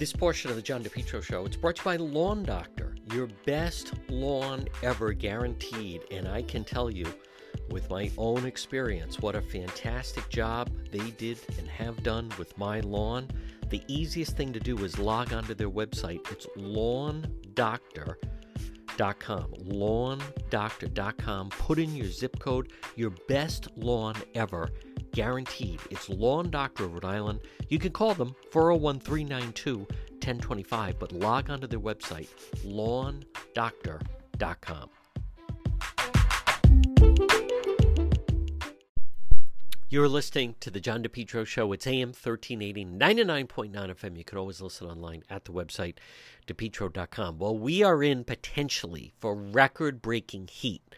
This portion of the John DePetro Show, it's brought to you by Lawn Doctor, your best lawn ever guaranteed. And I can tell you, with my own experience, what a fantastic job they did and have done with my lawn. The easiest thing to do is log onto their website. It's lawndoctor.com. Lawndoctor.com. Put in your zip code, your best lawn ever guaranteed. It's Lawn Doctor of Rhode Island. You can call them 401 392 1025, but log onto their website, lawndoctor.com. You're listening to the John DePetro Show. It's AM 1380, 99.9 FM. You can always listen online at the website, depetro.com. Well, we are in potentially for record breaking heat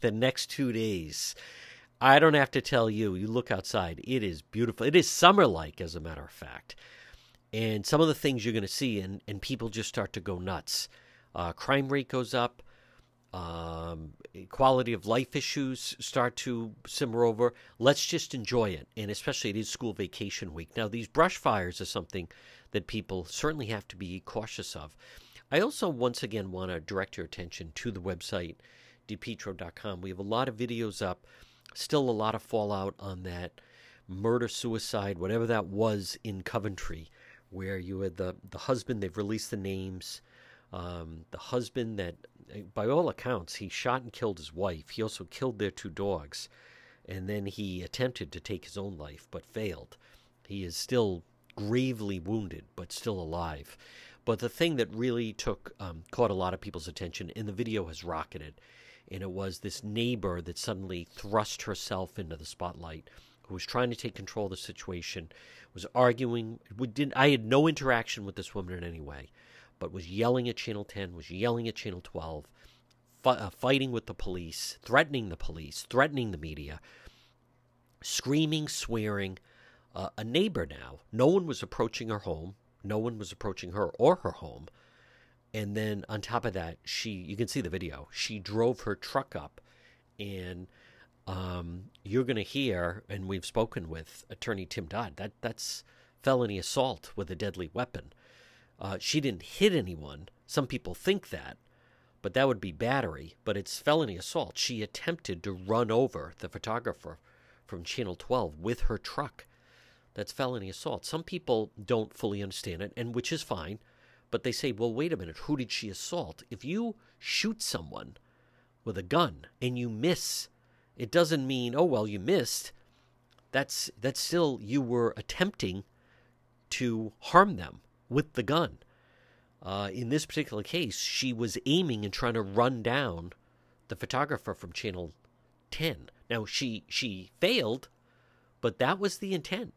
the next two days. I don't have to tell you, you look outside, it is beautiful. It is summer like, as a matter of fact. And some of the things you're going to see, and, and people just start to go nuts. Uh, crime rate goes up, um, quality of life issues start to simmer over. Let's just enjoy it. And especially it is school vacation week. Now, these brush fires are something that people certainly have to be cautious of. I also, once again, want to direct your attention to the website, depetro.com. We have a lot of videos up Still a lot of fallout on that murder suicide, whatever that was in Coventry, where you had the, the husband, they've released the names. Um, the husband that, by all accounts, he shot and killed his wife. He also killed their two dogs. And then he attempted to take his own life, but failed. He is still gravely wounded, but still alive. But the thing that really took um, caught a lot of people's attention, and the video has rocketed, and it was this neighbor that suddenly thrust herself into the spotlight who was trying to take control of the situation was arguing didn't i had no interaction with this woman in any way but was yelling at channel 10 was yelling at channel 12 uh, fighting with the police threatening the police threatening the media screaming swearing uh, a neighbor now. No one was approaching her home. No one was approaching her or her home and then on top of that she you can see the video. She drove her truck up and um, you're going to hear and we've spoken with attorney tim dodd that that's felony assault with a deadly weapon. Uh, she didn't hit anyone. Some people think that but that would be battery but it's felony assault. She attempted to run over the photographer from channel 12 with her truck. That's felony assault. Some people don't fully understand it and which is fine but they say, well, wait a minute, who did she assault? If you shoot someone with a gun and you miss, it doesn't mean, oh, well, you missed. That's, that's still, you were attempting to harm them with the gun. Uh, in this particular case, she was aiming and trying to run down the photographer from Channel 10. Now, she, she failed, but that was the intent.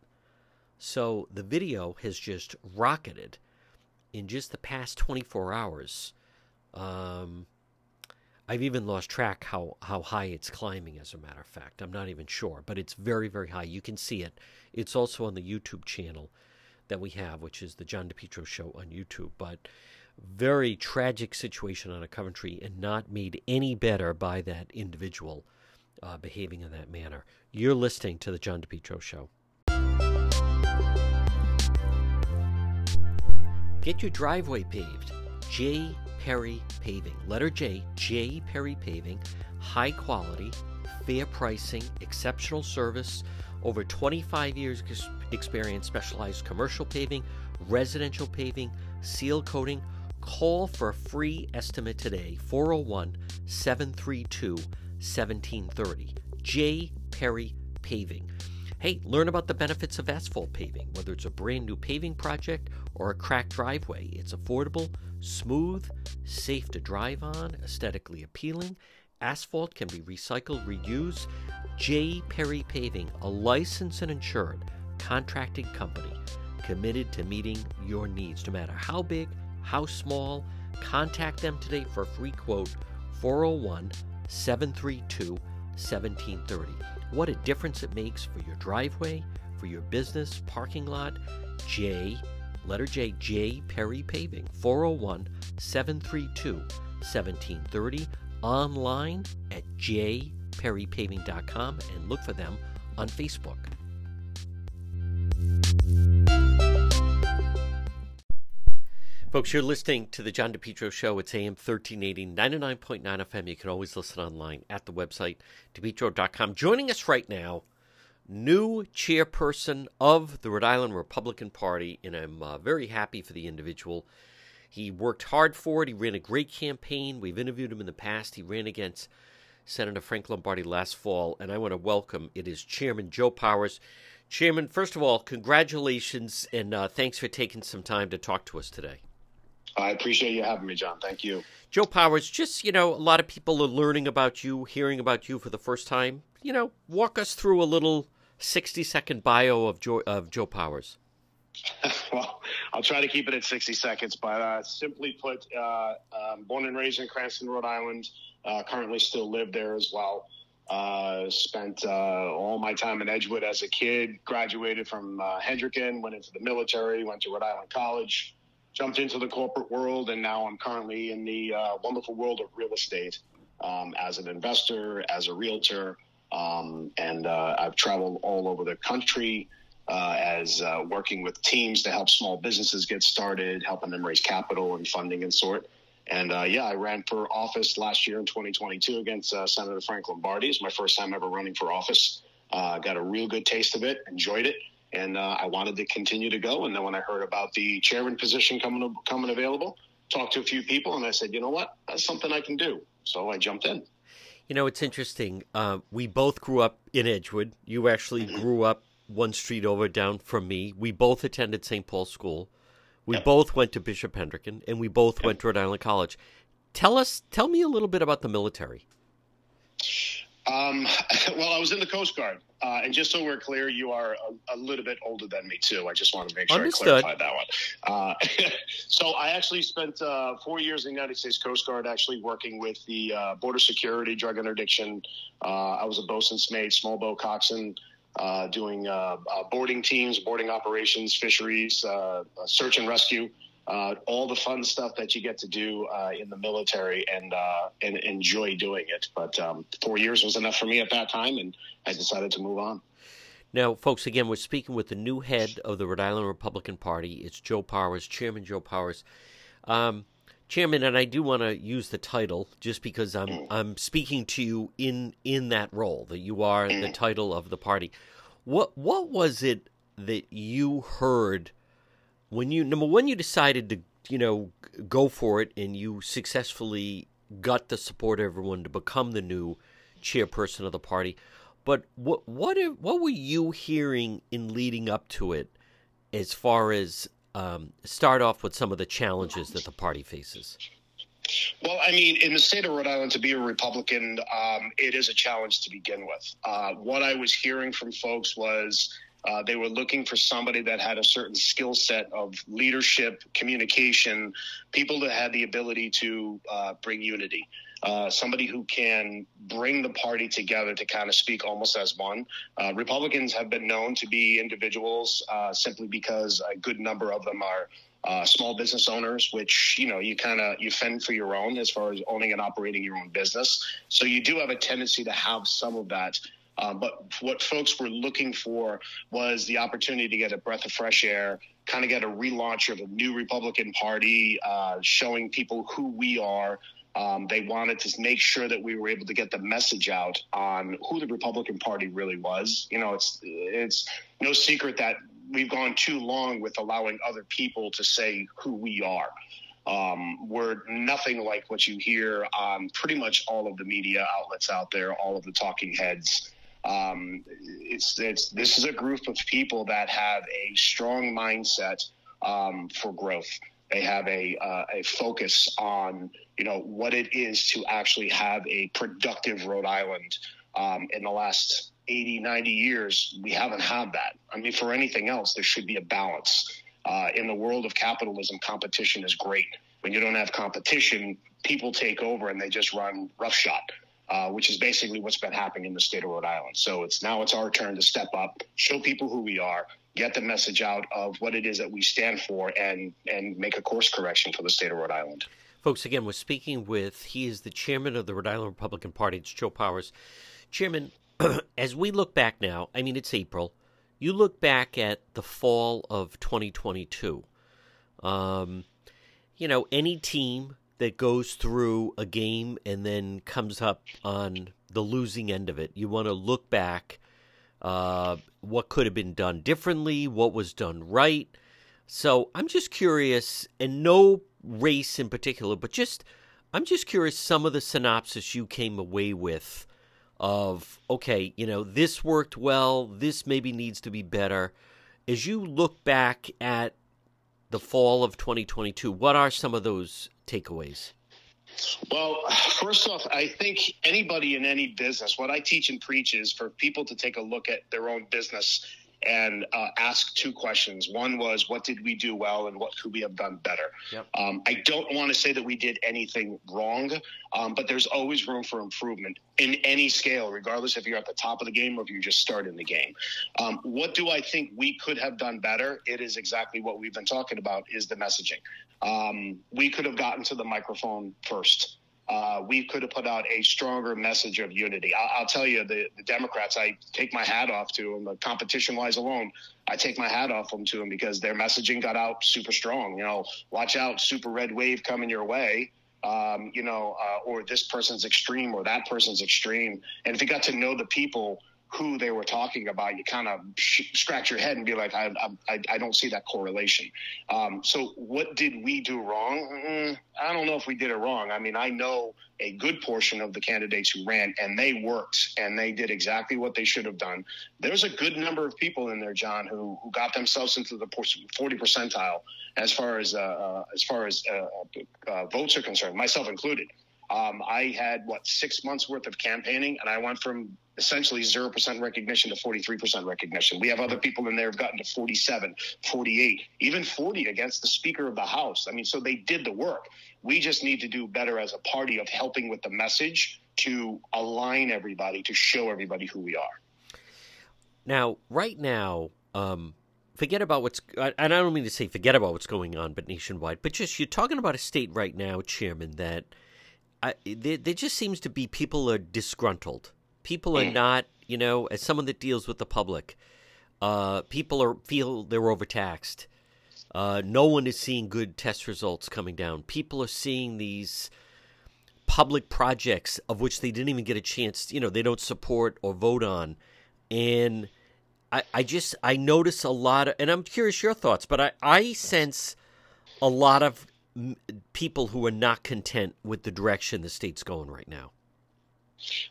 So the video has just rocketed in just the past 24 hours, um, I've even lost track how, how high it's climbing, as a matter of fact. I'm not even sure, but it's very, very high. You can see it. It's also on the YouTube channel that we have, which is the John DePetro Show on YouTube. But very tragic situation on a Coventry and not made any better by that individual uh, behaving in that manner. You're listening to the John DePetro Show. Get your driveway paved. J. Perry Paving. Letter J, J. Perry Paving. High quality, fair pricing, exceptional service, over 25 years experience, specialized commercial paving, residential paving, seal coating. Call for a free estimate today, 401 732 1730. J. Perry Paving. Hey, learn about the benefits of asphalt paving, whether it's a brand new paving project or a cracked driveway. It's affordable, smooth, safe to drive on, aesthetically appealing. Asphalt can be recycled, reused. J. Perry Paving, a licensed and insured contracting company committed to meeting your needs, no matter how big, how small. Contact them today for a free quote 401 732 1730. What a difference it makes for your driveway, for your business, parking lot. J, letter J, J Perry Paving, 401 732 1730. Online at jperrypaving.com and look for them on Facebook. Folks, you're listening to the John DePetro Show. It's AM 1380, 99.9 FM. You can always listen online at the website, depetro.com. Joining us right now, new chairperson of the Rhode Island Republican Party, and I'm uh, very happy for the individual. He worked hard for it. He ran a great campaign. We've interviewed him in the past. He ran against Senator Frank Lombardi last fall, and I want to welcome it is Chairman Joe Powers. Chairman, first of all, congratulations and uh, thanks for taking some time to talk to us today. I appreciate you having me, John. Thank you. Joe Powers, just, you know, a lot of people are learning about you, hearing about you for the first time. You know, walk us through a little 60 second bio of Joe, of Joe Powers. well, I'll try to keep it at 60 seconds, but uh, simply put, uh, um, born and raised in Cranston, Rhode Island, uh, currently still live there as well. Uh, spent uh, all my time in Edgewood as a kid, graduated from uh, Hendricken, went into the military, went to Rhode Island College, jumped into the corporate world, and now I'm currently in the wonderful world of real estate um, as an investor, as a realtor. Um, and I've traveled all over the country uh, as uh, working with teams to help small businesses get started, helping them raise capital and funding and sort. And uh, yeah, I ran for office last year in 2022 against uh, Senator Frank Lombardi. It's my first time ever running for office. Uh, got a real good taste of it, enjoyed it, and uh, I wanted to continue to go. And then when I heard about the chairman position coming coming available, talked to a few people, and I said, you know what, that's something I can do. So I jumped in. You know, it's interesting. Uh, we both grew up in Edgewood. You actually mm-hmm. grew up one street over down from me. We both attended St. Paul's School. We yep. both went to Bishop Hendricken, and we both yep. went to Rhode Island College. Tell us, tell me a little bit about the military. Um, well, I was in the Coast Guard, uh, and just so we're clear, you are a, a, little bit older than me too. I just want to make sure Understood. I clarify that one. Uh, so I actually spent uh, four years in the United States Coast Guard, actually working with the uh, Border Security, Drug Interdiction. Uh, I was a bosun's mate, small boat coxswain uh, doing uh, uh, boarding teams, boarding operations, fisheries, uh, search and rescue, all the fun stuff that you get to do in the military and and enjoy doing it. But um, four years was enough for me at that time, and I decided to move on. Now, folks, again, we're speaking with the new head of the Rhode Island Republican Party. It's Joe Powers, Chairman Joe Powers. Um, Chairman, and I do want to use the title just because I'm. I'm speaking to you in in that role that you are the title of the party. What what was it that you heard when you number one you decided to you know go for it and you successfully got the support of everyone to become the new chairperson of the party. But what what what were you hearing in leading up to it, as far as um, start off with some of the challenges that the party faces. Well, I mean, in the state of Rhode Island, to be a Republican, um, it is a challenge to begin with. Uh, what I was hearing from folks was uh, they were looking for somebody that had a certain skill set of leadership, communication, people that had the ability to uh, bring unity. Uh, somebody who can bring the party together to kind of speak almost as one. Uh, Republicans have been known to be individuals uh, simply because a good number of them are uh, small business owners, which you know you kind of you fend for your own as far as owning and operating your own business. So you do have a tendency to have some of that. Uh, but what folks were looking for was the opportunity to get a breath of fresh air, kind of get a relaunch of a new Republican Party, uh, showing people who we are, um, they wanted to make sure that we were able to get the message out on who the Republican Party really was. You know, it's it's no secret that we've gone too long with allowing other people to say who we are. Um, we're nothing like what you hear on pretty much all of the media outlets out there, all of the talking heads. Um, it's it's this is a group of people that have a strong mindset um, for growth. They have a uh, a focus on you know what it is to actually have a productive Rhode Island. Um, in the last 80, 90 years, we haven't had that. I mean, for anything else, there should be a balance. Uh, in the world of capitalism, competition is great. When you don't have competition, people take over and they just run roughshod. Uh, which is basically what's been happening in the state of Rhode Island. So it's now it's our turn to step up, show people who we are, get the message out of what it is that we stand for, and and make a course correction for the state of Rhode Island. Folks, again, we're speaking with he is the chairman of the Rhode Island Republican Party. It's Joe Powers, chairman. as we look back now, I mean it's April. You look back at the fall of 2022. Um, you know, any team that goes through a game and then comes up on the losing end of it, you want to look back. Uh, what could have been done differently? What was done right? So I'm just curious, and no race in particular, but just I'm just curious some of the synopsis you came away with of okay, you know, this worked well, this maybe needs to be better. As you look back at the fall of 2022, what are some of those takeaways? Well, first off, I think anybody in any business, what I teach and preach is for people to take a look at their own business and uh, ask two questions. One was, what did we do well, and what could we have done better? Yep. Um, I don't want to say that we did anything wrong, um, but there's always room for improvement in any scale, regardless if you're at the top of the game or if you're just starting the game. Um, what do I think we could have done better? It is exactly what we've been talking about: is the messaging. Um, we could have gotten to the microphone first uh, we could have put out a stronger message of unity. I'll, I'll tell you, the, the, Democrats, I take my hat off to them. The competition wise alone, I take my hat off them to them because their messaging got out super strong. You know, watch out, super red wave coming your way. Um, you know, uh, or this person's extreme or that person's extreme. And if you got to know the people who they were talking about, you kind of sh- scratch your head and be like, I, I, I don't see that correlation. Um, so, what did we do wrong? Mm, I don't know if we did it wrong. I mean, I know a good portion of the candidates who ran, and they worked and they did exactly what they should have done. There's a good number of people in there, John, who, who got themselves into the 40 percentile as far as uh, uh, as far as uh, uh votes are concerned, myself included. Um, I had what six months worth of campaigning, and I went from essentially 0% recognition to 43% recognition. We have other people in there have gotten to 47, 48, even 40 against the Speaker of the House. I mean, so they did the work. We just need to do better as a party of helping with the message to align everybody, to show everybody who we are. Now, right now, um, forget about what's, and I don't mean to say forget about what's going on, but nationwide, but just you're talking about a state right now, Chairman, that I, there, there just seems to be people are disgruntled People are not, you know, as someone that deals with the public, uh, people are feel they're overtaxed. Uh, no one is seeing good test results coming down. People are seeing these public projects of which they didn't even get a chance, you know, they don't support or vote on. And I, I just, I notice a lot of, and I'm curious your thoughts, but I, I sense a lot of people who are not content with the direction the state's going right now.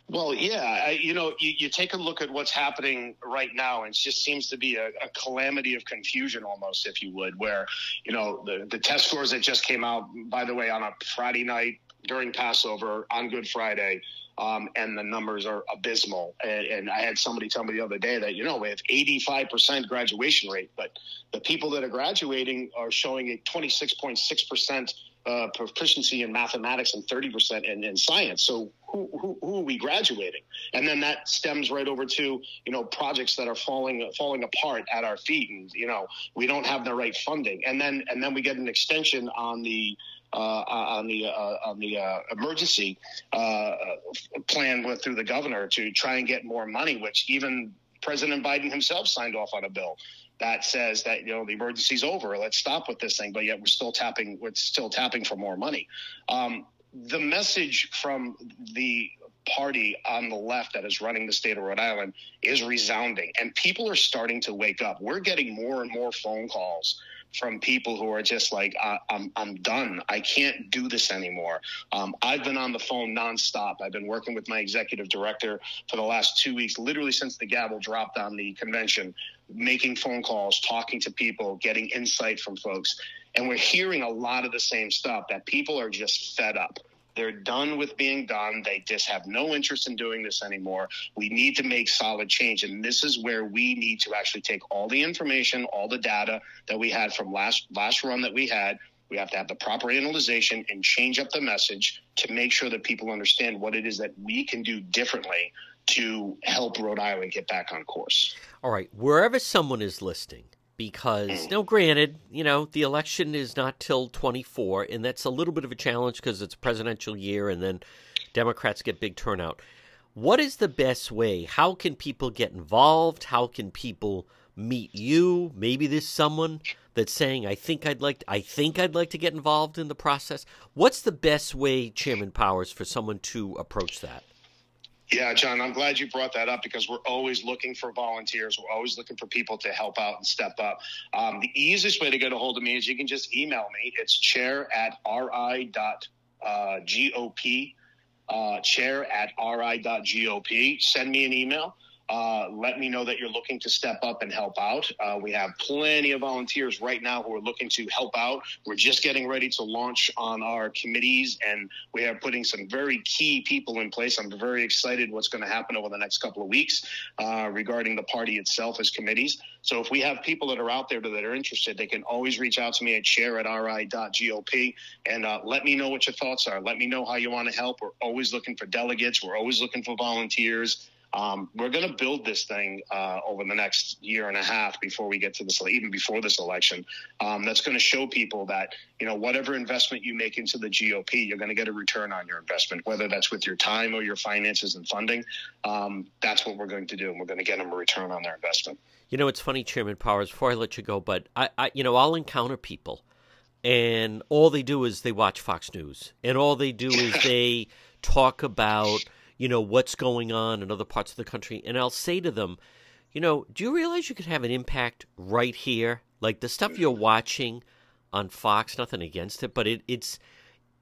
Well, yeah, I, you know, you, you, take a look at what's happening right now, and it just seems to be a, a, calamity of confusion, almost, if you would, where, you know, the, the test scores that just came out, by the way, on a Friday night during Passover on Good Friday, um, and the numbers are abysmal. And, and, I had somebody tell me the other day that, you know, we have 85% graduation rate, but the people that are graduating are showing a 26.6% uh, proficiency in mathematics and 30% in, in science. So who, who, who, are we graduating? And then that stems right over to, you know, projects that are falling, falling apart at our feet. And, you know, we don't have the right funding. And then, and then we get an extension on the, on the uh, on the uh, emergency uh, plan with through the governor to try and get more money, which even President Biden himself signed off on a bill that says that you know the emergency's over. Let's stop with this thing. But yet we're still tapping. We're still tapping for more money. Um, the message from the party on the left that is running the state of Rhode Island is resounding, and people are starting to wake up. We're getting more and more phone calls from people who are just like, I'm, I'm done. I can't do this anymore. Um, I've been on the phone nonstop. I've been working with my executive director for the last two weeks, literally since the gavel dropped on the convention, making phone calls, talking to people, getting insight from folks. And we're hearing a lot of the same stuff that people are just fed up. They're done with being done. They just have no interest in doing this anymore. We need to make solid change. And this is where we need to actually take all the information, all the data that we had from last last run that we had. We have to have the proper analyzation and change up the message to make sure that people understand what it is that we can do differently to help Rhode Island get back on course. All right. Wherever someone is listening, because mm. now granted you know the election is not till 24 and that's a little bit of a challenge because it's a presidential year and then democrats get big turnout What is the best way? How can people get involved? How can people meet you? Maybe there's someone that's saying, "I think I'd like, to, I think I'd like to get involved in the process." What's the best way, Chairman Powers, for someone to approach that? Yeah, John, I'm glad you brought that up because we're always looking for volunteers. We're always looking for people to help out and step up. Um, the easiest way to get a hold of me is you can just email me. It's chair at ri.gop, uh, uh, chair at ri.gop. Send me an email. Uh, let me know that you're looking to step up and help out. Uh, we have plenty of volunteers right now who are looking to help out. We're just getting ready to launch on our committees, and we are putting some very key people in place. I'm very excited what's going to happen over the next couple of weeks uh, regarding the party itself as committees. So if we have people that are out there that are interested, they can always reach out to me at chair at ri.gop and uh, let me know what your thoughts are. Let me know how you want to help. We're always looking for delegates. We're always looking for volunteers. Um, we're going to build this thing uh, over the next year and a half before we get to this, even before this election. Um, that's going to show people that you know whatever investment you make into the GOP, you're going to get a return on your investment, whether that's with your time or your finances and funding. Um, that's what we're going to do, and we're going to get them a return on their investment. You know, it's funny, Chairman Powers. Before I let you go, but I, I you know, I'll encounter people, and all they do is they watch Fox News, and all they do is they talk about you know, what's going on in other parts of the country. And I'll say to them, you know, do you realize you could have an impact right here? Like the stuff you're watching on Fox, nothing against it, but it, it's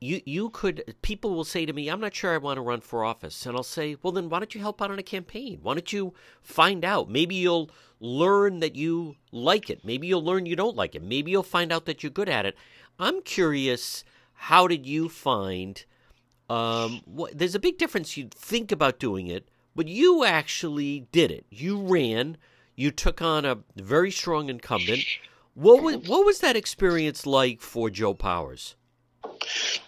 you you could people will say to me, I'm not sure I want to run for office. And I'll say, Well then why don't you help out on a campaign? Why don't you find out? Maybe you'll learn that you like it. Maybe you'll learn you don't like it. Maybe you'll find out that you're good at it. I'm curious, how did you find um, what, there's a big difference. You think about doing it, but you actually did it. You ran. You took on a very strong incumbent. What was what was that experience like for Joe Powers?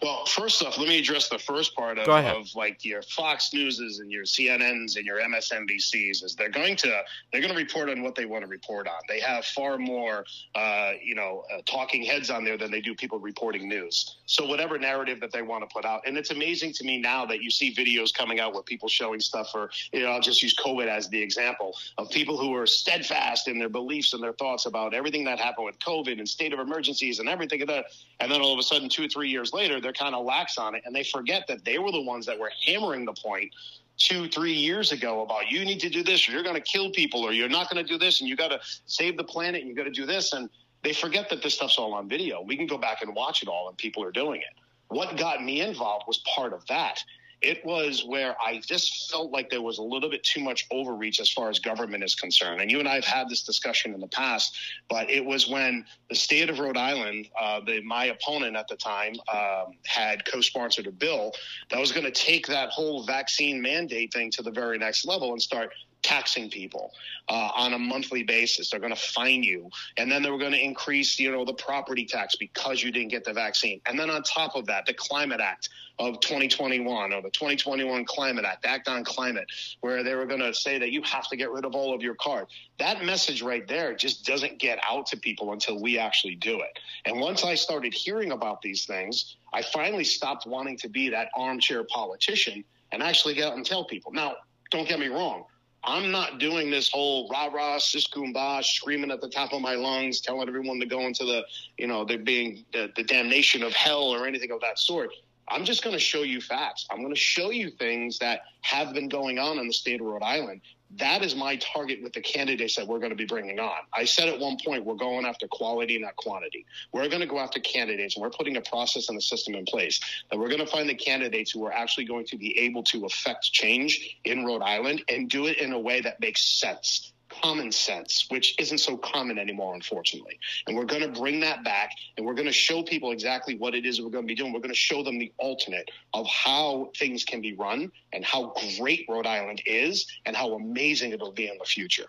Well, first off, let me address the first part of, of, like your Fox Newses and your CNNs and your MSNBCs is they're going to they're going to report on what they want to report on. They have far more uh, you know uh, talking heads on there than they do people reporting news. So whatever narrative that they want to put out, and it's amazing to me now that you see videos coming out with people showing stuff Or you know I'll just use COVID as the example of people who are steadfast in their beliefs and their thoughts about everything that happened with COVID and state of emergencies and everything of that, and then all of a sudden two or three years later they're kind of lax on it, and they forget that they were the ones that were hammering the point two, three years ago about you need to do this, or you're going to kill people, or you're not going to do this, and you got to save the planet, and you got to do this, and they forget that this stuff's all on video. We can go back and watch it all, and people are doing it. What got me involved was part of that it was where I just felt like there was a little bit too much overreach as far as government is concerned. And you and I have had this discussion in the past, but it was when the state of Rhode Island, uh, the, my opponent at the time, um, had co sponsored a bill that was going to take that whole vaccine mandate thing to the very next level and start taxing people uh, on a monthly basis. They're going to fine you, and then they were going to increase, you know, the property tax because you didn't get the vaccine. And then on top of that, the Climate Act of 2021 or the 2021 Climate Act, Act on Climate, where they were going to say that you have to get rid of all of your cars. That message right there just doesn't get out to people until we actually do it. And once I started hearing about these things, I finally stopped wanting to be that armchair politician and actually get out and tell people. Now, don't get me wrong. I'm not doing this whole rah rah sis kumbah screaming at the top of my lungs, telling everyone to go into the, you know, they're being the, the damnation of hell or anything of that sort. I'm just going to show you facts. I'm going to show you things that have been going on in the state of Rhode Island that is my target with the candidates that we're going to be bringing on. I said at one point, we're going after quality, not quantity. We're going to go after candidates, and we're putting a process and a system in place that we're going to find the candidates who are actually going to be able to affect change in Rhode Island and do it in a way that makes sense common sense, which isn't so common anymore, unfortunately. And we're going to bring that back and we're going to show people exactly what it is we're going to be doing. We're going to show them the alternate of how things can be run and how great Rhode Island is and how amazing it'll be in the future.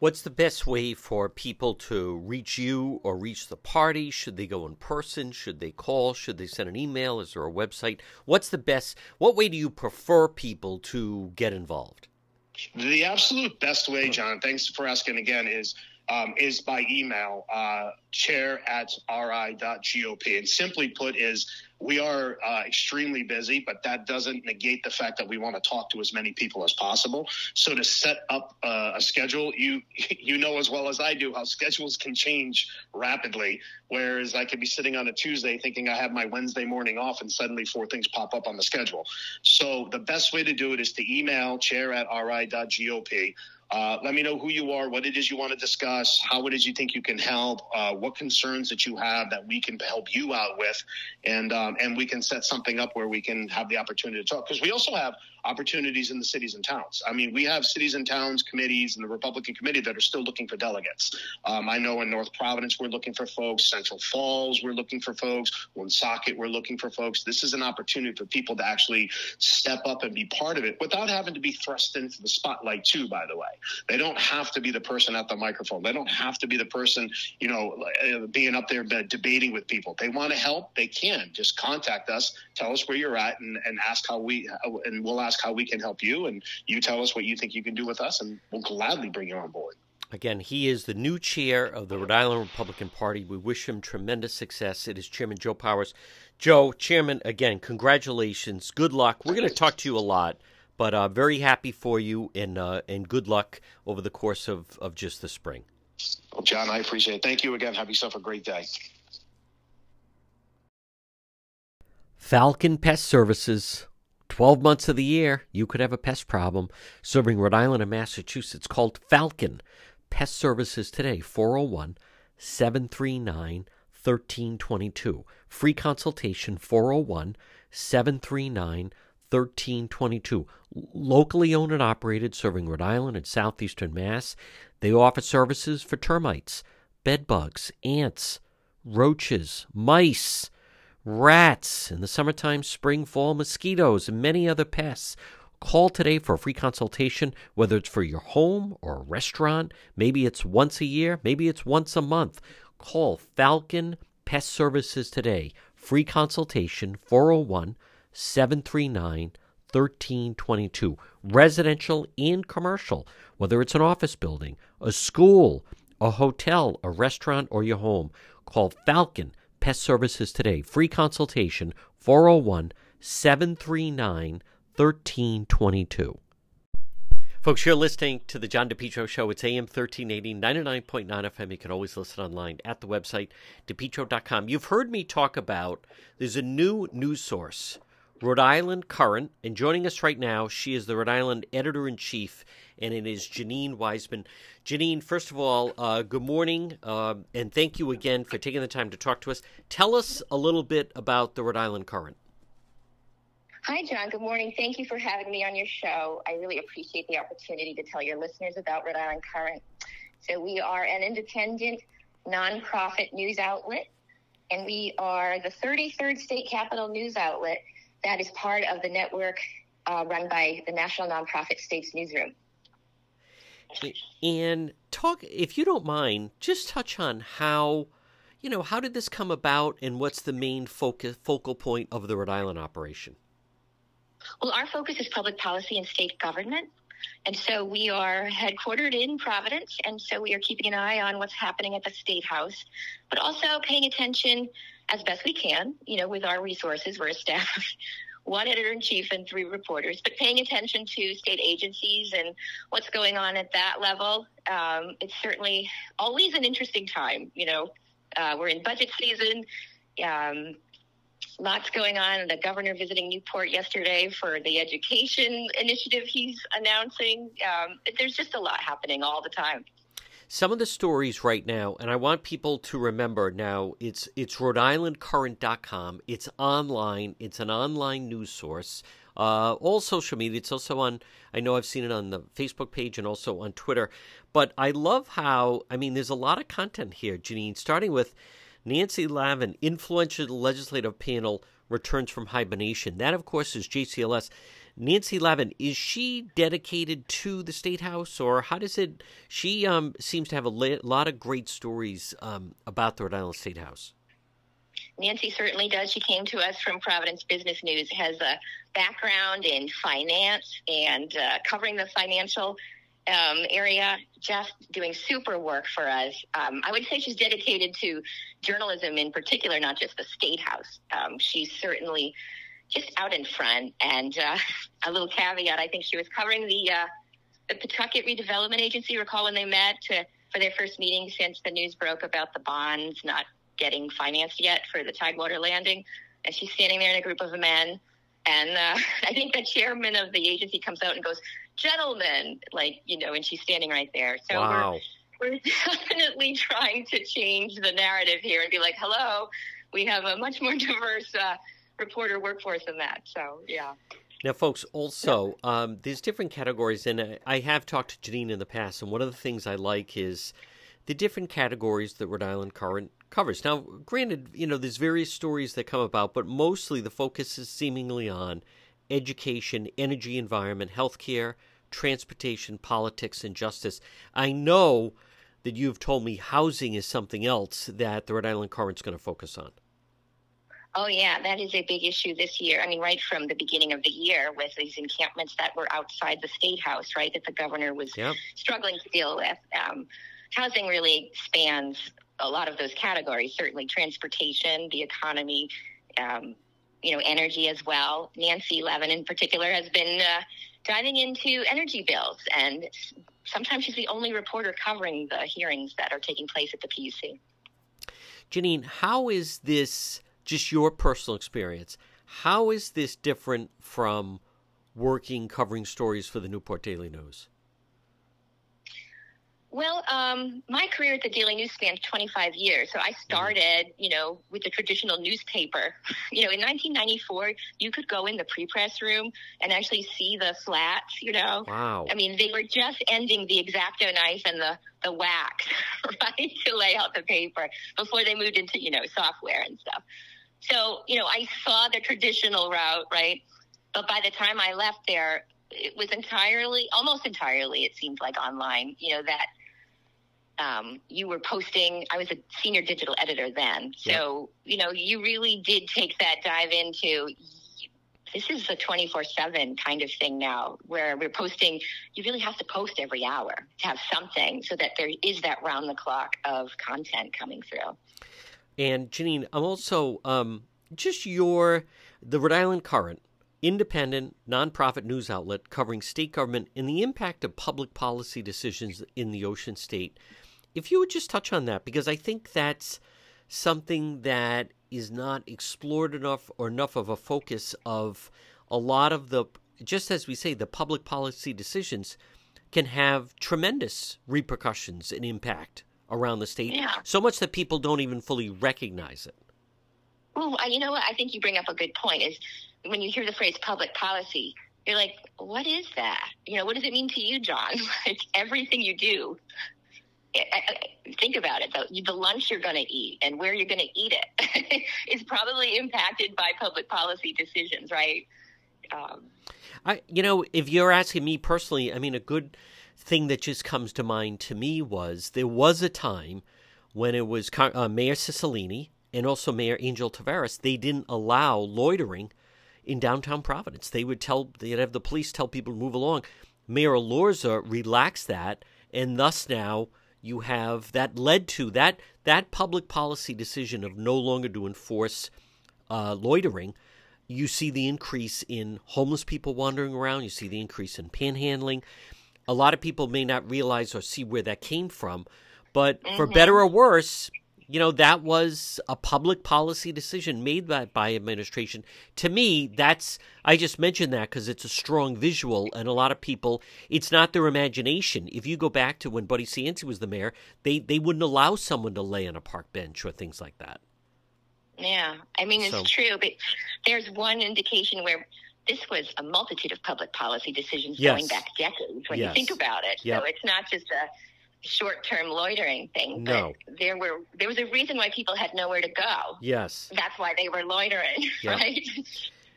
What's the best way for people to reach you or reach the party? Should they go in person? Should they call? Should they send an email? Is there a website? What's the best? What way do you prefer people to get involved? The absolute best way, John, thanks for asking again, is um, is by email, uh, chair at ri.gop. And simply put, is we are uh, extremely busy, but that doesn't negate the fact that we want to talk to as many people as possible. So to set up uh, a schedule, you you know as well as I do how schedules can change rapidly. Whereas I could be sitting on a Tuesday thinking I have my Wednesday morning off, and suddenly four things pop up on the schedule. So the best way to do it is to email chair at ri.gop. Uh, let me know who you are, what it is you want to discuss, how it is you think you can help, uh, what concerns that you have that we can help you out with, and um, and we can set something up where we can have the opportunity to talk. Because we also have opportunities in the cities and towns. I mean, we have cities and towns committees and the Republican committee that are still looking for delegates. Um, I know in North Providence we're looking for folks, Central Falls we're looking for folks, Woonsocket we're looking for folks. This is an opportunity for people to actually step up and be part of it without having to be thrust into the spotlight too. By the way, they don't have to be the person at the microphone. They don't have to be the person, you know, uh, being up there debating with people. They want to help, they can. Just contact us, tell us where you're at, and, and ask how we, and we'll ask how we can help you. And you tell us what you think you can do with us, and we'll gladly bring you on board. Again, he is the new chair of the Rhode Island Republican Party. We wish him tremendous success. It is Chairman Joe Powers. Joe, Chairman, again, congratulations. Good luck. We're going to talk to you a lot, but uh, very happy for you and uh, and good luck over the course of, of just the spring. Well, John, I appreciate it. Thank you again. Have yourself a great day. Falcon Pest Services 12 months of the year, you could have a pest problem. Serving Rhode Island and Massachusetts, called Falcon Pest Services today, 401 739 1322. Free consultation, 401 739 1322. Locally owned and operated, serving Rhode Island and southeastern Mass. They offer services for termites, bed bugs, ants, roaches, mice rats, in the summertime, spring, fall, mosquitoes, and many other pests. Call today for a free consultation, whether it's for your home or a restaurant. Maybe it's once a year, maybe it's once a month. Call Falcon Pest Services today. Free consultation 401 739 1322. Residential and commercial, whether it's an office building, a school, a hotel, a restaurant, or your home. Call Falcon Pest Services today. Free consultation 401 739 1322. Folks, you're listening to the John DePetro Show. It's AM 1380, 99.9 FM. You can always listen online at the website, depetro.com. You've heard me talk about there's a new news source, Rhode Island Current. And joining us right now, she is the Rhode Island editor in chief, and it is Janine Weisman. Janine, first of all, uh, good morning, uh, and thank you again for taking the time to talk to us. Tell us a little bit about the Rhode Island Current. Hi, John. Good morning. Thank you for having me on your show. I really appreciate the opportunity to tell your listeners about Rhode Island Current. So, we are an independent, nonprofit news outlet, and we are the 33rd state capital news outlet that is part of the network uh, run by the National Nonprofit States Newsroom. And talk, if you don't mind, just touch on how, you know, how did this come about and what's the main focus, focal point of the Rhode Island operation? Well, our focus is public policy and state government. And so we are headquartered in Providence, and so we are keeping an eye on what's happening at the State House, but also paying attention as best we can, you know, with our resources. We're a staff of one editor in chief and three reporters, but paying attention to state agencies and what's going on at that level. Um, it's certainly always an interesting time. You know, uh, we're in budget season. Um, lots going on. The governor visiting Newport yesterday for the education initiative he's announcing. Um, there's just a lot happening all the time some of the stories right now, and I want people to remember now it's it's Rhode It's online. It's an online news source. Uh, all social media. It's also on. I know I've seen it on the Facebook page and also on Twitter. But I love how. I mean, there's a lot of content here, Janine. Starting with Nancy Lavin, influential legislative panel returns from hibernation. That, of course, is JCLS. Nancy Lavin, is she dedicated to the State House, or how does it? She um, seems to have a lot of great stories um, about the Rhode Island State House. Nancy certainly does. She came to us from Providence Business News, has a background in finance and uh, covering the financial um, area, just doing super work for us. Um, I would say she's dedicated to journalism in particular, not just the State House. Um, she's certainly just out in front. And uh, a little caveat: I think she was covering the uh, the Pawtucket Redevelopment Agency. Recall when they met to, for their first meeting since the news broke about the bonds not getting financed yet for the Tidewater landing, and she's standing there in a group of men. And uh, I think the chairman of the agency comes out and goes, gentlemen, like, you know, and she's standing right there. So wow. we're, we're definitely trying to change the narrative here and be like, hello, we have a much more diverse uh, reporter workforce than that. So, yeah. Now, folks, also, um, there's different categories, and I have talked to Janine in the past, and one of the things I like is the different categories that Rhode Island Current covers. Now, granted, you know, there's various stories that come about, but mostly the focus is seemingly on education, energy, environment, healthcare, transportation, politics, and justice. I know that you've told me housing is something else that the Rhode Island Current's going to focus on. Oh, yeah, that is a big issue this year. I mean, right from the beginning of the year with these encampments that were outside the state house, right, that the governor was yep. struggling to deal with. Um, housing really spans a lot of those categories, certainly transportation, the economy, um, you know, energy as well. Nancy Lavin, in particular, has been uh, diving into energy bills, and sometimes she's the only reporter covering the hearings that are taking place at the PUC. Janine, how is this just your personal experience? How is this different from working covering stories for the Newport Daily News? Well, um, my career at the Daily News spanned 25 years. So I mm-hmm. started, you know, with the traditional newspaper. You know, in 1994, you could go in the pre-press room and actually see the slats. You know, wow. I mean, they were just ending the X-Acto knife and the the wax, right, to lay out the paper before they moved into you know software and stuff. So you know, I saw the traditional route, right, but by the time I left there, it was entirely, almost entirely, it seemed like online. You know that um, you were posting. I was a senior digital editor then, so you know you really did take that dive into. This is a twenty four seven kind of thing now, where we're posting. You really have to post every hour to have something, so that there is that round the clock of content coming through. And Janine, I'm also um, just your the Rhode Island Current independent, nonprofit news outlet covering state government and the impact of public policy decisions in the Ocean State. If you would just touch on that, because I think that's something that is not explored enough or enough of a focus of a lot of the, just as we say, the public policy decisions can have tremendous repercussions and impact around the state. Yeah. So much that people don't even fully recognize it. Well, you know what? I think you bring up a good point. Is when you hear the phrase public policy, you're like, what is that? You know, what does it mean to you, John? like everything you do think about it though. The lunch you're going to eat and where you're going to eat it is probably impacted by public policy decisions right? Um, I, you know if you're asking me personally i mean a good thing that just comes to mind to me was there was a time when it was uh, mayor cicilline and also mayor angel taveras they didn't allow loitering in downtown providence. They would tell they'd have the police tell people to move along. Mayor elorza relaxed that and thus now you have that led to that that public policy decision of no longer to enforce uh, loitering. You see the increase in homeless people wandering around. You see the increase in panhandling. A lot of people may not realize or see where that came from, but mm-hmm. for better or worse, you know that was a public policy decision made by, by administration to me that's i just mentioned that because it's a strong visual and a lot of people it's not their imagination if you go back to when buddy cianci was the mayor they they wouldn't allow someone to lay on a park bench or things like that yeah i mean it's so, true but there's one indication where this was a multitude of public policy decisions yes. going back decades when yes. you think about it yep. so it's not just a short-term loitering thing. But no. there were there was a reason why people had nowhere to go. Yes. That's why they were loitering, right?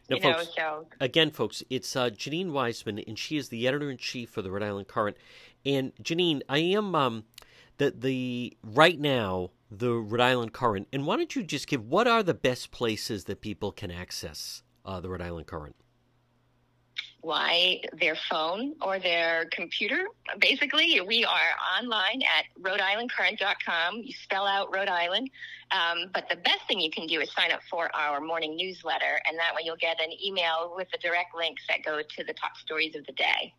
Now, you folks, know, so again, folks, it's uh, Janine Weisman, and she is the editor in chief for the Rhode Island Current. And Janine, I am um, the the right now the Rhode Island Current. And why don't you just give what are the best places that people can access uh, the Rhode Island Current? Why their phone or their computer. Basically, we are online at rhodeislandcurrent.com. You spell out Rhode Island. Um, but the best thing you can do is sign up for our morning newsletter, and that way you'll get an email with the direct links that go to the top stories of the day.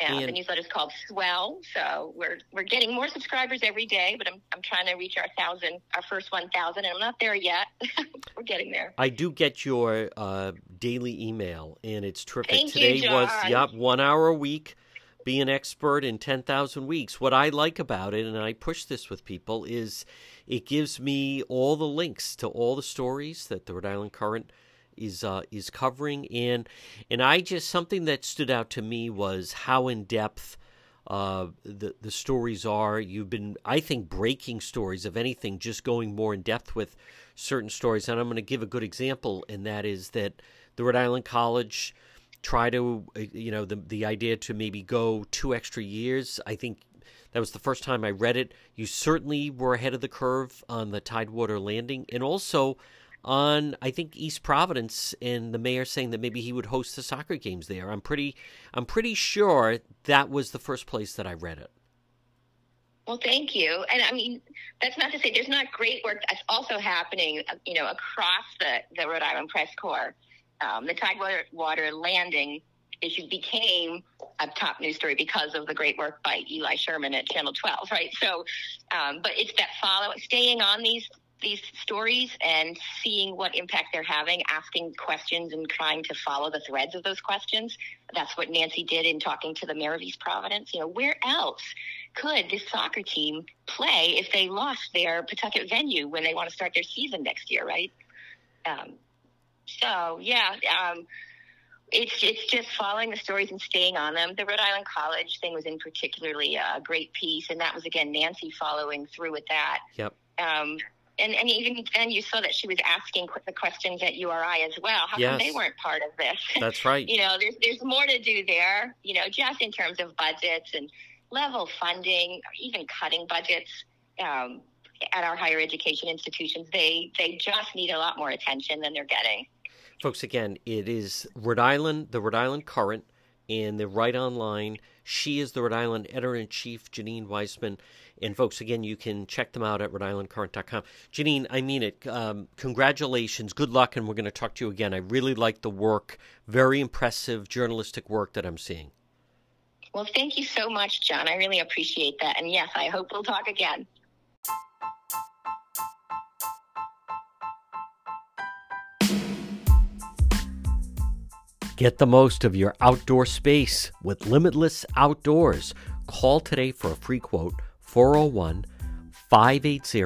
Yeah, and the newsletter is called Swell. So we're we're getting more subscribers every day, but I'm I'm trying to reach our thousand, our first one thousand, and I'm not there yet. we're getting there. I do get your uh, daily email, and it's terrific. Thank Today you, was yep one hour a week. Be an expert in ten thousand weeks. What I like about it, and I push this with people, is it gives me all the links to all the stories that the Rhode Island Current is uh, is covering and and I just something that stood out to me was how in depth uh, the the stories are. You've been I think breaking stories of anything, just going more in depth with certain stories. And I'm going to give a good example, and that is that the Rhode Island College try to uh, you know the the idea to maybe go two extra years. I think that was the first time I read it. You certainly were ahead of the curve on the Tidewater landing, and also on I think East Providence and the mayor saying that maybe he would host the soccer games there. I'm pretty I'm pretty sure that was the first place that I read it. Well, thank you. And I mean, that's not to say there's not great work that's also happening, you know, across the, the Rhode Island Press Corps. Um, the Tidewater landing issue became a top news story because of the great work by Eli Sherman at Channel 12, right? So, um, but it's that follow, staying on these these stories and seeing what impact they're having, asking questions and trying to follow the threads of those questions. That's what Nancy did in talking to the mayor of East Providence. You know, where else could this soccer team play if they lost their Pawtucket venue when they want to start their season next year, right? Um, so yeah, um, it's it's just following the stories and staying on them. The Rhode Island College thing was in particularly a great piece, and that was again Nancy following through with that. Yep. Um, and, and even then you saw that she was asking the questions at URI as well. How yes. come they weren't part of this? That's right. you know, there's there's more to do there. You know, just in terms of budgets and level funding, or even cutting budgets um, at our higher education institutions. They they just need a lot more attention than they're getting. Folks, again, it is Rhode Island, the Rhode Island Current, and they're right online. She is the Rhode Island editor in chief, Janine Weisman. And folks, again, you can check them out at rhodeislandcurrent.com. Janine, I mean it. Um, congratulations. Good luck, and we're going to talk to you again. I really like the work. Very impressive journalistic work that I'm seeing. Well, thank you so much, John. I really appreciate that. And yes, I hope we'll talk again. Get the most of your outdoor space with Limitless Outdoors. Call today for a free quote 401 580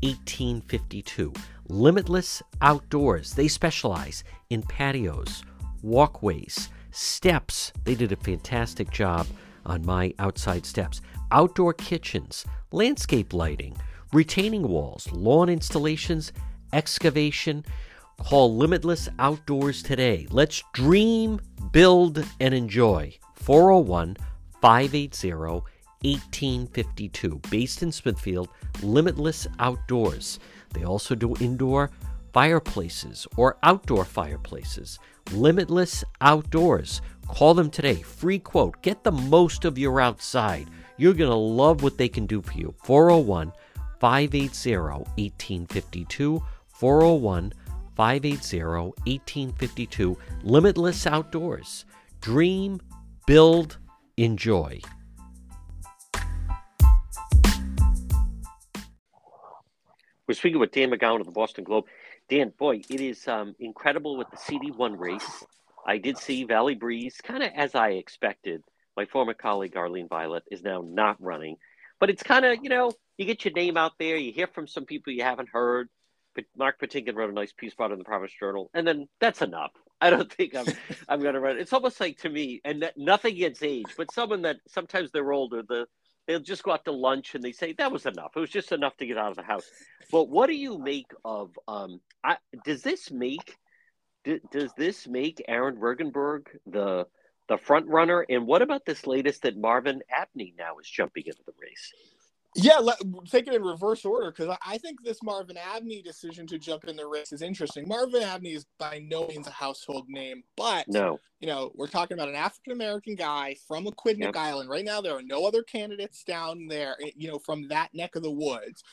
1852. Limitless Outdoors. They specialize in patios, walkways, steps. They did a fantastic job on my outside steps. Outdoor kitchens, landscape lighting, retaining walls, lawn installations, excavation. Call Limitless Outdoors today. Let's dream, build, and enjoy. 401 580 1852. Based in Smithfield, Limitless Outdoors. They also do indoor fireplaces or outdoor fireplaces. Limitless Outdoors. Call them today. Free quote. Get the most of your outside. You're going to love what they can do for you. 401 580 1852. 401 580 1852. Limitless Outdoors. Dream, build, enjoy. We're speaking with Dan McGowan of the Boston Globe. Dan, boy, it is um, incredible with the CD1 race. I did see Valley Breeze, kind of as I expected. My former colleague Arlene Violet is now not running, but it's kind of you know you get your name out there, you hear from some people you haven't heard. But Mark Patinkin wrote a nice piece about it in the Providence Journal, and then that's enough. I don't think I'm I'm going to run. It's almost like to me, and nothing against age, but someone that sometimes they're older, the they'll just go out to lunch and they say that was enough. It was just enough to get out of the house. But what do you make of? Um, I, does this make does this make Aaron Regunberg the the front runner? And what about this latest that Marvin Abney now is jumping into the race? Yeah, let, take it in reverse order because I, I, think this Marvin Abney decision to jump in the race is interesting. Marvin Abney is by no means a household name, but no, you know, we're talking about an African American guy from Aquidneck yep. Island. Right now, there are no other candidates down there, eh, you know, from that neck of the woods.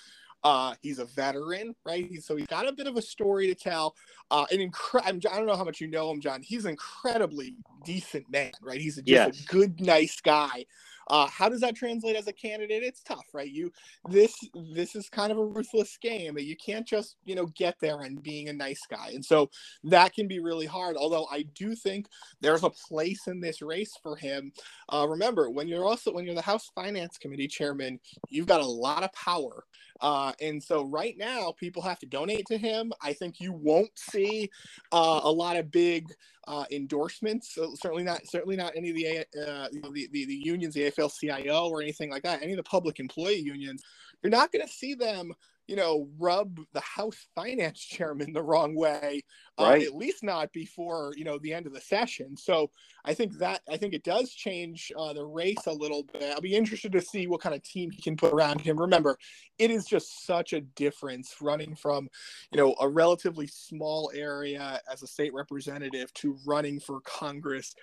Uh, he's a veteran, right? He's, so he's got a bit of a story to tell. Uh, an incre- I don't know how much you know him, John. He's an incredibly decent man, right? He's a, just yes. a good, nice guy. Uh, how does that translate as a candidate? It's tough, right? You this this is kind of a ruthless game. You can't just you know get there and being a nice guy, and so that can be really hard. Although I do think there's a place in this race for him. Uh, remember, when you're also when you're the House Finance Committee chairman, you've got a lot of power. Uh, and so right now, people have to donate to him. I think you won't see uh, a lot of big uh, endorsements. So certainly not certainly not any of the, uh, the, the the unions, the AFL-CIO or anything like that. Any of the public employee unions, you're not going to see them you know, rub the House Finance Chairman the wrong way, uh, right. at least not before you know the end of the session. So I think that I think it does change uh, the race a little bit. I'll be interested to see what kind of team he can put around him. Remember, it is just such a difference running from you know a relatively small area as a state representative to running for Congress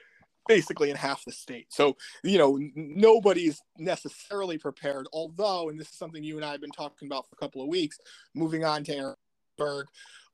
basically in half the state. So, you know, n- nobody's necessarily prepared. Although, and this is something you and I have been talking about for a couple of weeks, moving on to Aaron Berg.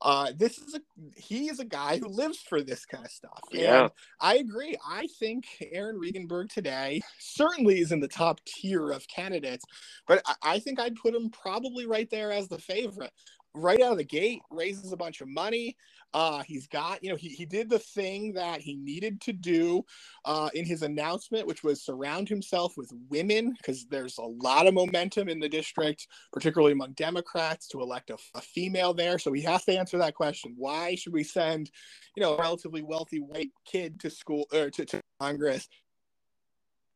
Uh, this is a he is a guy who lives for this kind of stuff. Yeah, and I agree. I think Aaron Regunberg today certainly is in the top tier of candidates, but I, I think I'd put him probably right there as the favorite right out of the gate raises a bunch of money uh, he's got, you know, he, he did the thing that he needed to do uh, in his announcement, which was surround himself with women, because there's a lot of momentum in the district, particularly among Democrats, to elect a, a, female there. So he has to answer that question: Why should we send, you know, a relatively wealthy white kid to school or to, to Congress?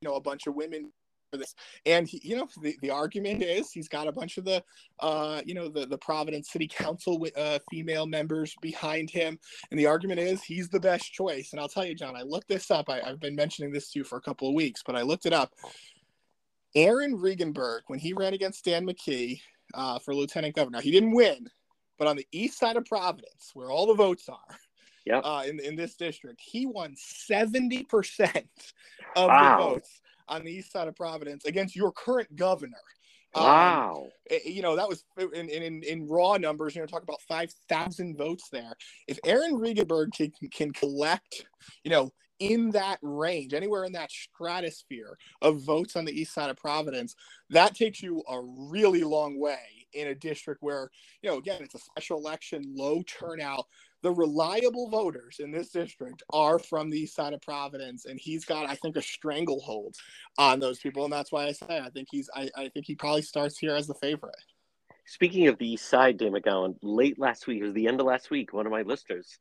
You know, a bunch of women for this. And he, you know, the, the argument is he's got a bunch of the, uh, you know, the the Providence City Council uh, female members behind him, and the argument is he's the best choice. And I'll tell you, John, I looked this up. I, I've been mentioning this to you for a couple of weeks, but I looked it up. Aaron Regunberg, when he ran against Dan McKee uh, for lieutenant governor, he didn't win, but on the east side of Providence, where all the votes are, yeah, uh, in in this district, he won seventy percent of wow. the votes on the east side of Providence against your current governor. Um, wow. Um, you know, that was in, in, in raw numbers, you know, talk about 5,000 votes there. If Aaron Regunberg can, can collect, you know, in that range, anywhere in that stratosphere of votes on the east side of Providence, that takes you a really long way in a district where, you know, again, it's a special election, low turnout the reliable voters in this district are from the east side of Providence, and he's got, I think, a stranglehold on those people, and that's why I say I think he's, I, I think he probably starts here as the favorite. Speaking of the east side, Dan McGowan, late last week, it was the end of last week, one of my listeners,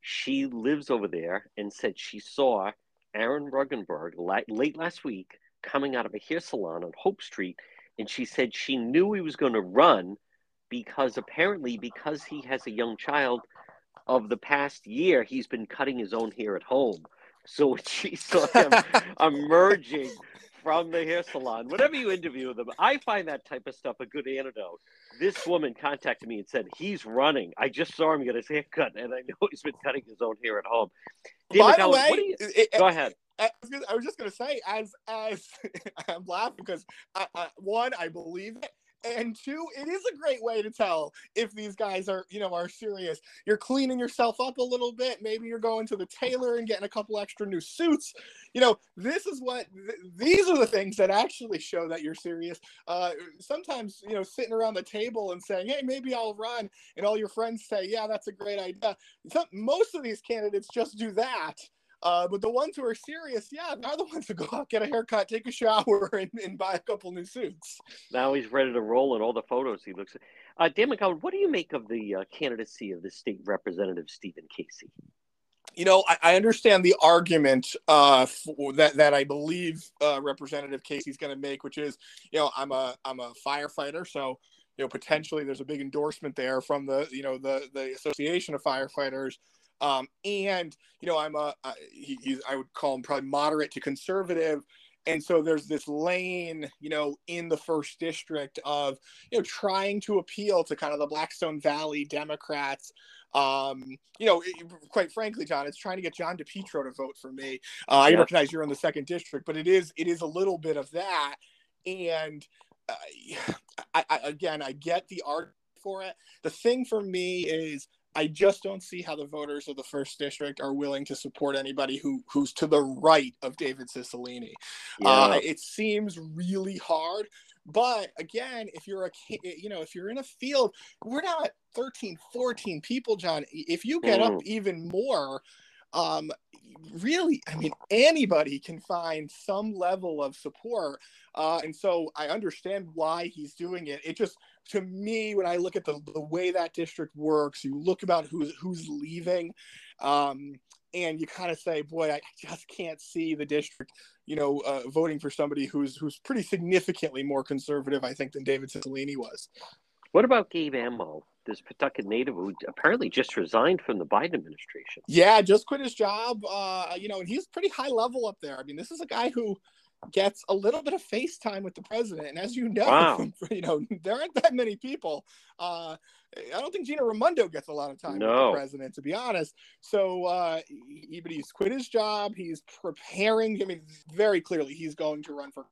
she lives over there and said she saw Aaron Regunberg late last week coming out of a hair salon on Hope Street, and she said she knew he was going to run because apparently because he has a young child of the past year, he's been cutting his own hair at home. So she saw him emerging from the hair salon. Whenever you interview them, I find that type of stuff a good antidote. This woman contacted me and said he's running. I just saw him get his hair cut, and I know he's been cutting his own hair at home. By the way, you, it, go ahead. I was, just gonna say, as as I'm laughing because I, I, one, I believe it, and two it is a great way to tell if these guys are you know are serious. You're cleaning yourself up a little bit. Maybe you're going to the tailor and getting a couple extra new suits. You know this is what th- these are the things that actually show that you're serious. Uh, sometimes you know sitting around the table and saying hey maybe i'll run and all your friends say yeah that's a great idea. Most of these candidates just do that uh, but the ones who are serious, yeah, they're the ones who go out, get a haircut, take a shower, and, and buy a couple new suits. Now he's ready to roll in all the photos he looks at. Uh, Dan McGowan, what do you make of the uh, candidacy of the state representative, Stephen Casey? You know, I, I understand the argument uh, that that I believe uh, Representative Casey's going to make, which is, you know, I'm a I'm a firefighter, so you know potentially there's a big endorsement there from the you know the the Association of Firefighters um, and you know, I'm a he, he's I would call him probably moderate to conservative. and so there's this lane you know in the first district of you know trying to appeal to kind of the blackstone valley democrats um, you know, quite frankly, John, it's trying to get John DePetro to vote for me. Uh, I recognize you're in the second district, but it is it is a little bit of that. And uh, I, I, again, I get the art for it. The thing for me is I just don't see how the voters of the first district are willing to support anybody who who's to the right of David Cicilline. Yeah. Uh, it seems really hard. But again, if you're a you know if you're in a field, we're now at 13, 14 people, John. If you get mm. up even more, um, really, I mean, anybody can find some level of support. Uh, and so I understand why he's doing it. It just, to me, when I look at the, the way that district works, you look about who's who's leaving, um, and you kind of say, boy, I just can't see the district, you know, uh, voting for somebody who's who's pretty significantly more conservative, I think, than David Cicilline was. What about Gabe Amo? this Pawtucket native who apparently just resigned from the Biden administration. Yeah, just quit his job. Uh, you know, and he's pretty high level up there. I mean, this is a guy who gets a little bit of FaceTime with the president, and as you know, wow. you know there aren't that many people. Uh, I don't think Gina Raimondo gets a lot of time no. with the president, to be honest. So, uh, he, but he's quit his job. He's preparing. I mean, very clearly, he's going to run for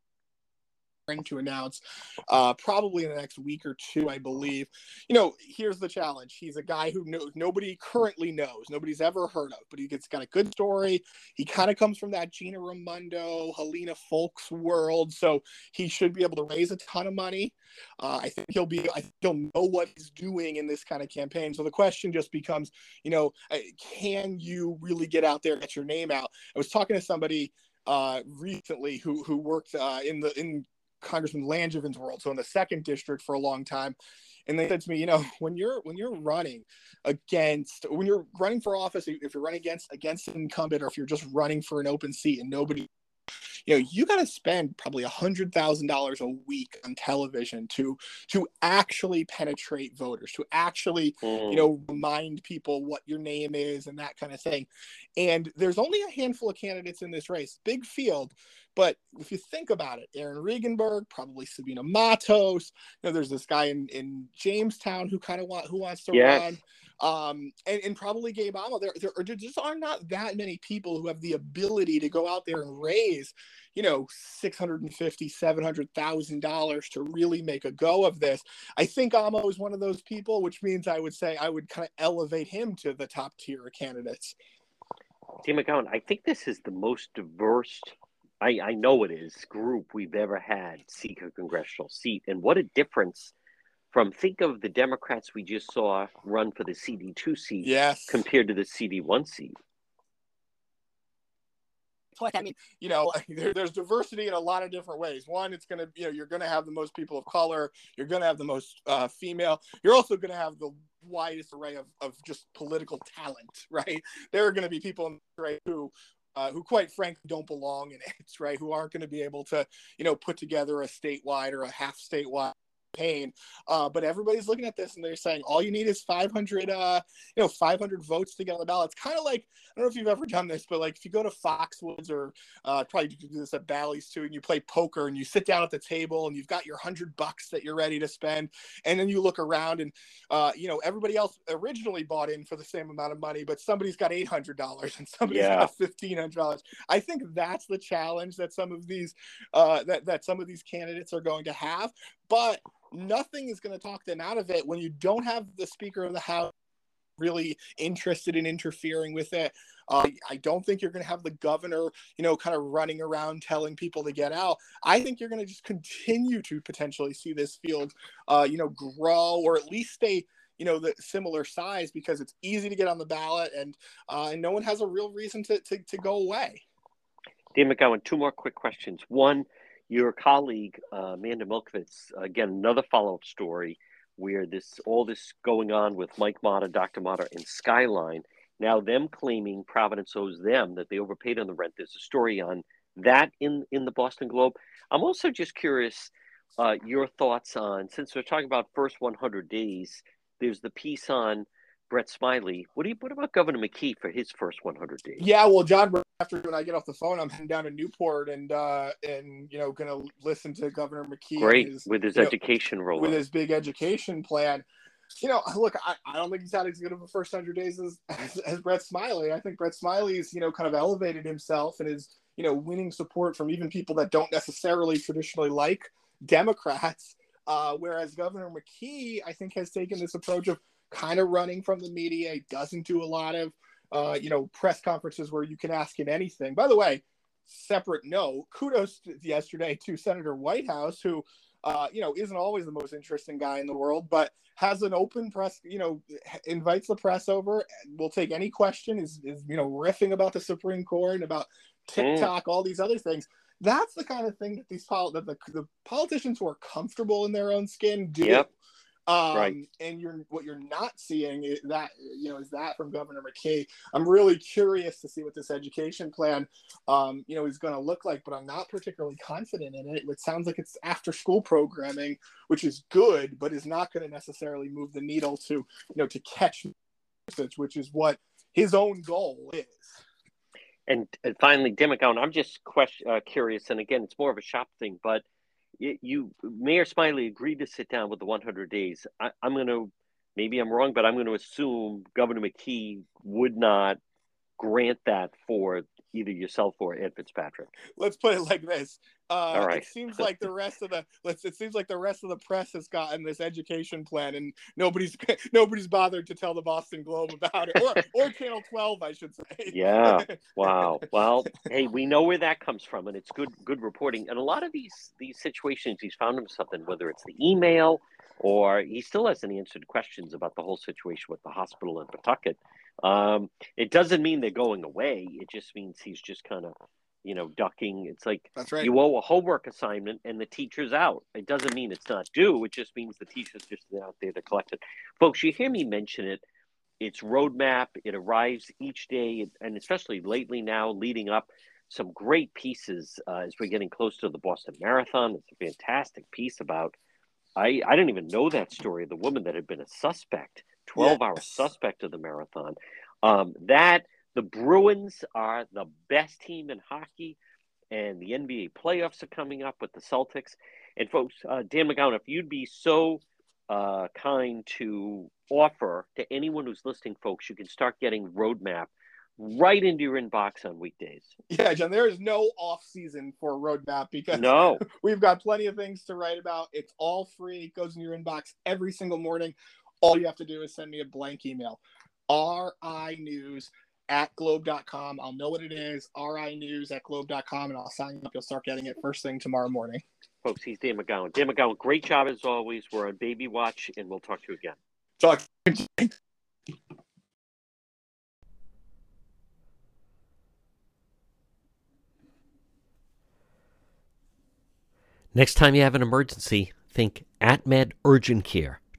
to announce uh, probably in the next week or two, I believe. You know, here's the challenge. He's a guy who knows nobody currently knows, nobody's ever heard of, but he gets got a good story. He kind of comes from that Gina Raimondo, Helena Foulkes world, so he should be able to raise a ton of money. Uh, I think he'll be. I think he'll know what he's doing in this kind of campaign. So the question just becomes, you know, uh, can you really get out there, get your name out? I was talking to somebody uh, recently who who worked uh, in the in Congressman Langevins world, so in the second district for a long time. And they said to me, you know, when you're when you're running against when you're running for office, if you're running against against an incumbent, or if you're just running for an open seat and nobody you know you got to spend probably a hundred thousand dollars a week on television to to actually penetrate voters to actually mm. you know remind people what your name is and that kind of thing and there's only a handful of candidates in this race big field but if you think about it, Aaron Regunberg, probably Sabina Matos. You know, there's this guy in, in Jamestown who kind of want who wants to yes. run um, and, and probably Gabe Amo. There, there, there just are not that many people who have the ability to go out there and raise, you know, six hundred and fifty, seven hundred thousand dollars to really make a go of this. I think Amo is one of those people, which means I would say I would kind of elevate him to the top tier of candidates. Tim McGowan, I think this is the most diverse. I, I know it is group we've ever had seek a congressional seat, and what a difference from think of the Democrats we just saw run for the CD2 seat yes. compared to the CD1 seat. I mean, you know, there, there's diversity in a lot of different ways. One, it's going to, you know, you're going to have the most people of color. You're going to have the most uh, female. You're also going to have the widest array of, of just political talent, right? There are going to be people right who uh, who quite frankly don't belong in it, right? Who aren't going to be able to, you know, put together a statewide or a half statewide campaign. Uh, but everybody's looking at this and they're saying all you need is 500, uh, you know, 500 votes to get on the ballot. It's kind of like I don't know if you've ever done this, but like if you go to Foxwoods or uh, probably do this at Bally's too, and you play poker and you sit down at the table and you've got your hundred bucks that you're ready to spend, and then you look around and uh, you know everybody else originally bought in for the same amount of money, but somebody's got eight hundred dollars and somebody's yeah. got fifteen hundred dollars. I think that's the challenge that some of these uh, that that some of these candidates are going to have, but nothing is going to talk them out of it when you don't have the Speaker of the House really interested in interfering with it. Uh, I don't think you're going to have the governor, you know, kind of running around telling people to get out. I think you're going to just continue to potentially see this field, uh, you know, grow or at least stay, you know, the similar size because it's easy to get on the ballot and uh, and no one has a real reason to, to, to go away. Dan McGowan, two more quick questions. One, your colleague uh, Amanda Milkovits, again, another follow-up story where this all this going on with Mike Motta, Dr. Motta, and Skyline. Now them claiming Providence owes them that they overpaid on the rent. There's a story on that in in the Boston Globe. I'm also just curious uh, your thoughts on since we're talking about first 100 days. There's the piece on Brett Smiley. What do you what about Governor McKee for his first 100 days? Yeah, well, John after when I get off the phone, I'm heading down to Newport and uh, and you know gonna listen to Governor McKee. Great his, with his education know, role with his big education plan. You know, look, I, I don't think he's had as good of a first hundred days as, as, as Brett Smiley. I think Brett Smiley's you know kind of elevated himself and is you know winning support from even people that don't necessarily traditionally like Democrats. Uh, whereas Governor McKee, I think, has taken this approach of kind of running from the media. He doesn't do a lot of uh, you know, press conferences where you can ask him anything. By the way, separate note, kudos to yesterday to Senator Whitehouse, who, uh, you know, isn't always the most interesting guy in the world, but has an open press, you know, invites the press over, will take any question, is, is you know, riffing about the Supreme Court and about TikTok, mm. all these other things. That's the kind of thing that these pol- that the, the politicians who are comfortable in their own skin do. Yep. Um, right. And you're what you're not seeing is that you know is that from Governor McKee. I'm really curious to see what this education plan, um, you know, is going to look like, but I'm not particularly confident in it. It sounds like it's after school programming, which is good, but is not going to necessarily move the needle to you know to catch which is what his own goal is. And, and finally, Tim I'm just question, uh, curious, and again, it's more of a shop thing, but you Mayor Smiley agreed to sit down with the 100 days. I, I'm going to maybe I'm wrong, but I'm going to assume Governor McKee would not grant that for either yourself or Ed Fitzpatrick. Let's put it like this: uh, All right. It seems like the rest of the let's. It seems like the rest of the press has gotten this education plan, and nobody's nobody's bothered to tell the Boston Globe about it, or or Channel Twelve, I should say. Yeah. Wow. Well, hey, we know where that comes from, and it's good good reporting. And a lot of these these situations, he's found himself in, whether it's the email or he still hasn't answered questions about the whole situation with the hospital in Pawtucket. Um, it doesn't mean they're going away. It just means he's just kind of you know, ducking. It's like That's right. you owe a homework assignment and the teacher's out. It doesn't mean it's not due. It just means the teacher's just out there to collect it. Folks, you hear me mention it. It's roadmap. It arrives each day, and especially lately now, leading up. Some great pieces uh, as we're getting close to the Boston Marathon. It's a fantastic piece about. I I didn't even know that story. of The woman that had been a suspect, twelve yes. hour suspect of the marathon. Um, that the Bruins are the best team in hockey, and the NBA playoffs are coming up with the Celtics. And folks, uh, Dan McGowan, if you'd be so uh, kind to offer to anyone who's listening, folks, you can start getting Roadmap right into your inbox on weekdays. Yeah, John, there is no off season for Roadmap because no. we've got plenty of things to write about. It's all free. It goes in your inbox every single morning. All you have to do is send me a blank email. RI News at globe.com. I'll know what it is, RI News at globe.com, and I'll sign up. You'll start getting it first thing tomorrow morning. Folks, he's Dan McGowan. Dan McGowan, great job as always. We're on Baby Watch, and we'll talk to you again. Talk. Next time you have an emergency, think AtMed Urgent Care.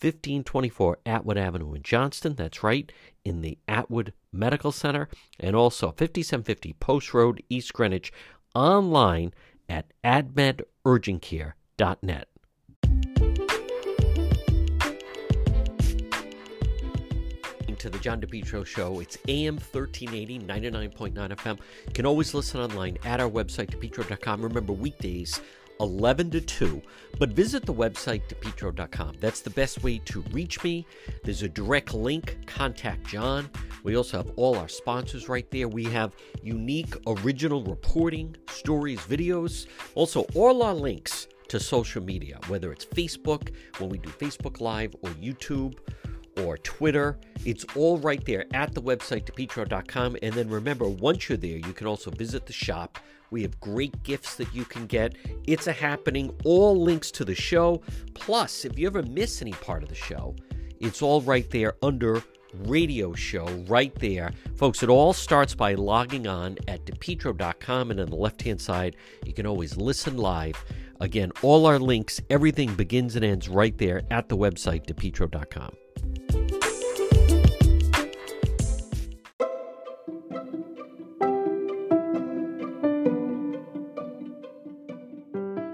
1524 Atwood Avenue in Johnston. That's right, in the Atwood Medical Center. And also 5750 Post Road, East Greenwich, online at atmedurgentcare.net. to the John DePetro Show. It's AM 1380, 99.9 FM. You can always listen online at our website, depetro.com. Remember, weekdays, 11 to 2. But visit the website, depetro.com. That's the best way to reach me. There's a direct link, contact John. We also have all our sponsors right there. We have unique original reporting, stories, videos, also all our links to social media, whether it's Facebook, when we do Facebook Live, or YouTube or Twitter. It's all right there at the website, depetro.com. And then remember, once you're there, you can also visit the shop. We have great gifts that you can get. It's a happening. All links to the show. Plus, if you ever miss any part of the show, it's all right there under radio show right there. Folks, it all starts by logging on at depetro.com, and on the left hand side, you can always listen live. Again, all our links, everything begins and ends right there at the website, depetro.com.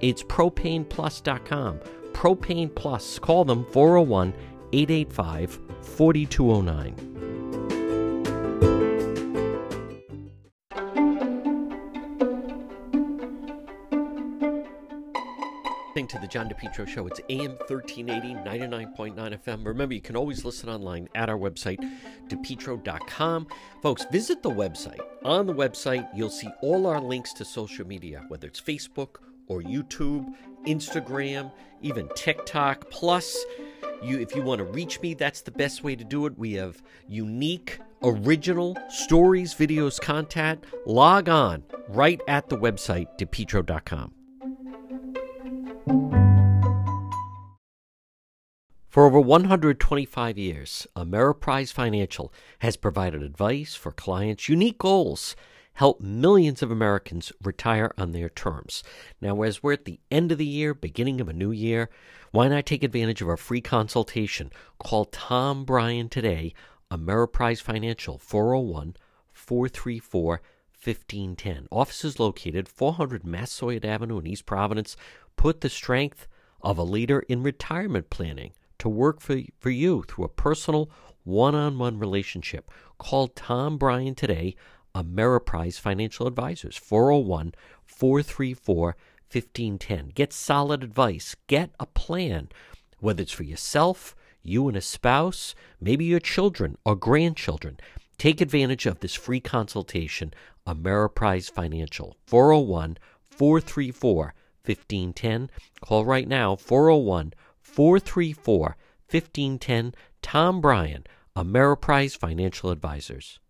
It's propaneplus.com. Propane Plus. Call them 401 885 4209. to the John DePetro Show. It's AM 1380, 99.9 FM. Remember, you can always listen online at our website, depetro.com. Folks, visit the website. On the website, you'll see all our links to social media, whether it's Facebook or YouTube, Instagram, even TikTok. Plus, you if you want to reach me, that's the best way to do it. We have unique, original stories, videos, content. Log on right at the website, depetro.com. For over 125 years, Ameriprise Financial has provided advice for clients' unique goals, help millions of Americans retire on their terms. Now, as we're at the end of the year, beginning of a new year, why not take advantage of our free consultation? Call Tom Bryan today, Ameriprise Financial, 401 434 1510. Offices located 400 Massasoit Avenue in East Providence. Put the strength of a leader in retirement planning to work for, for you through a personal one on one relationship. Call Tom Bryan today, Ameriprise Financial Advisors, 401 434 1510. Get solid advice, get a plan, whether it's for yourself, you and a spouse, maybe your children or grandchildren. Take advantage of this free consultation, Ameriprise Financial, 401 434 1510. Call right now, 401 434 1510. Tom Bryan, Ameriprise Financial Advisors.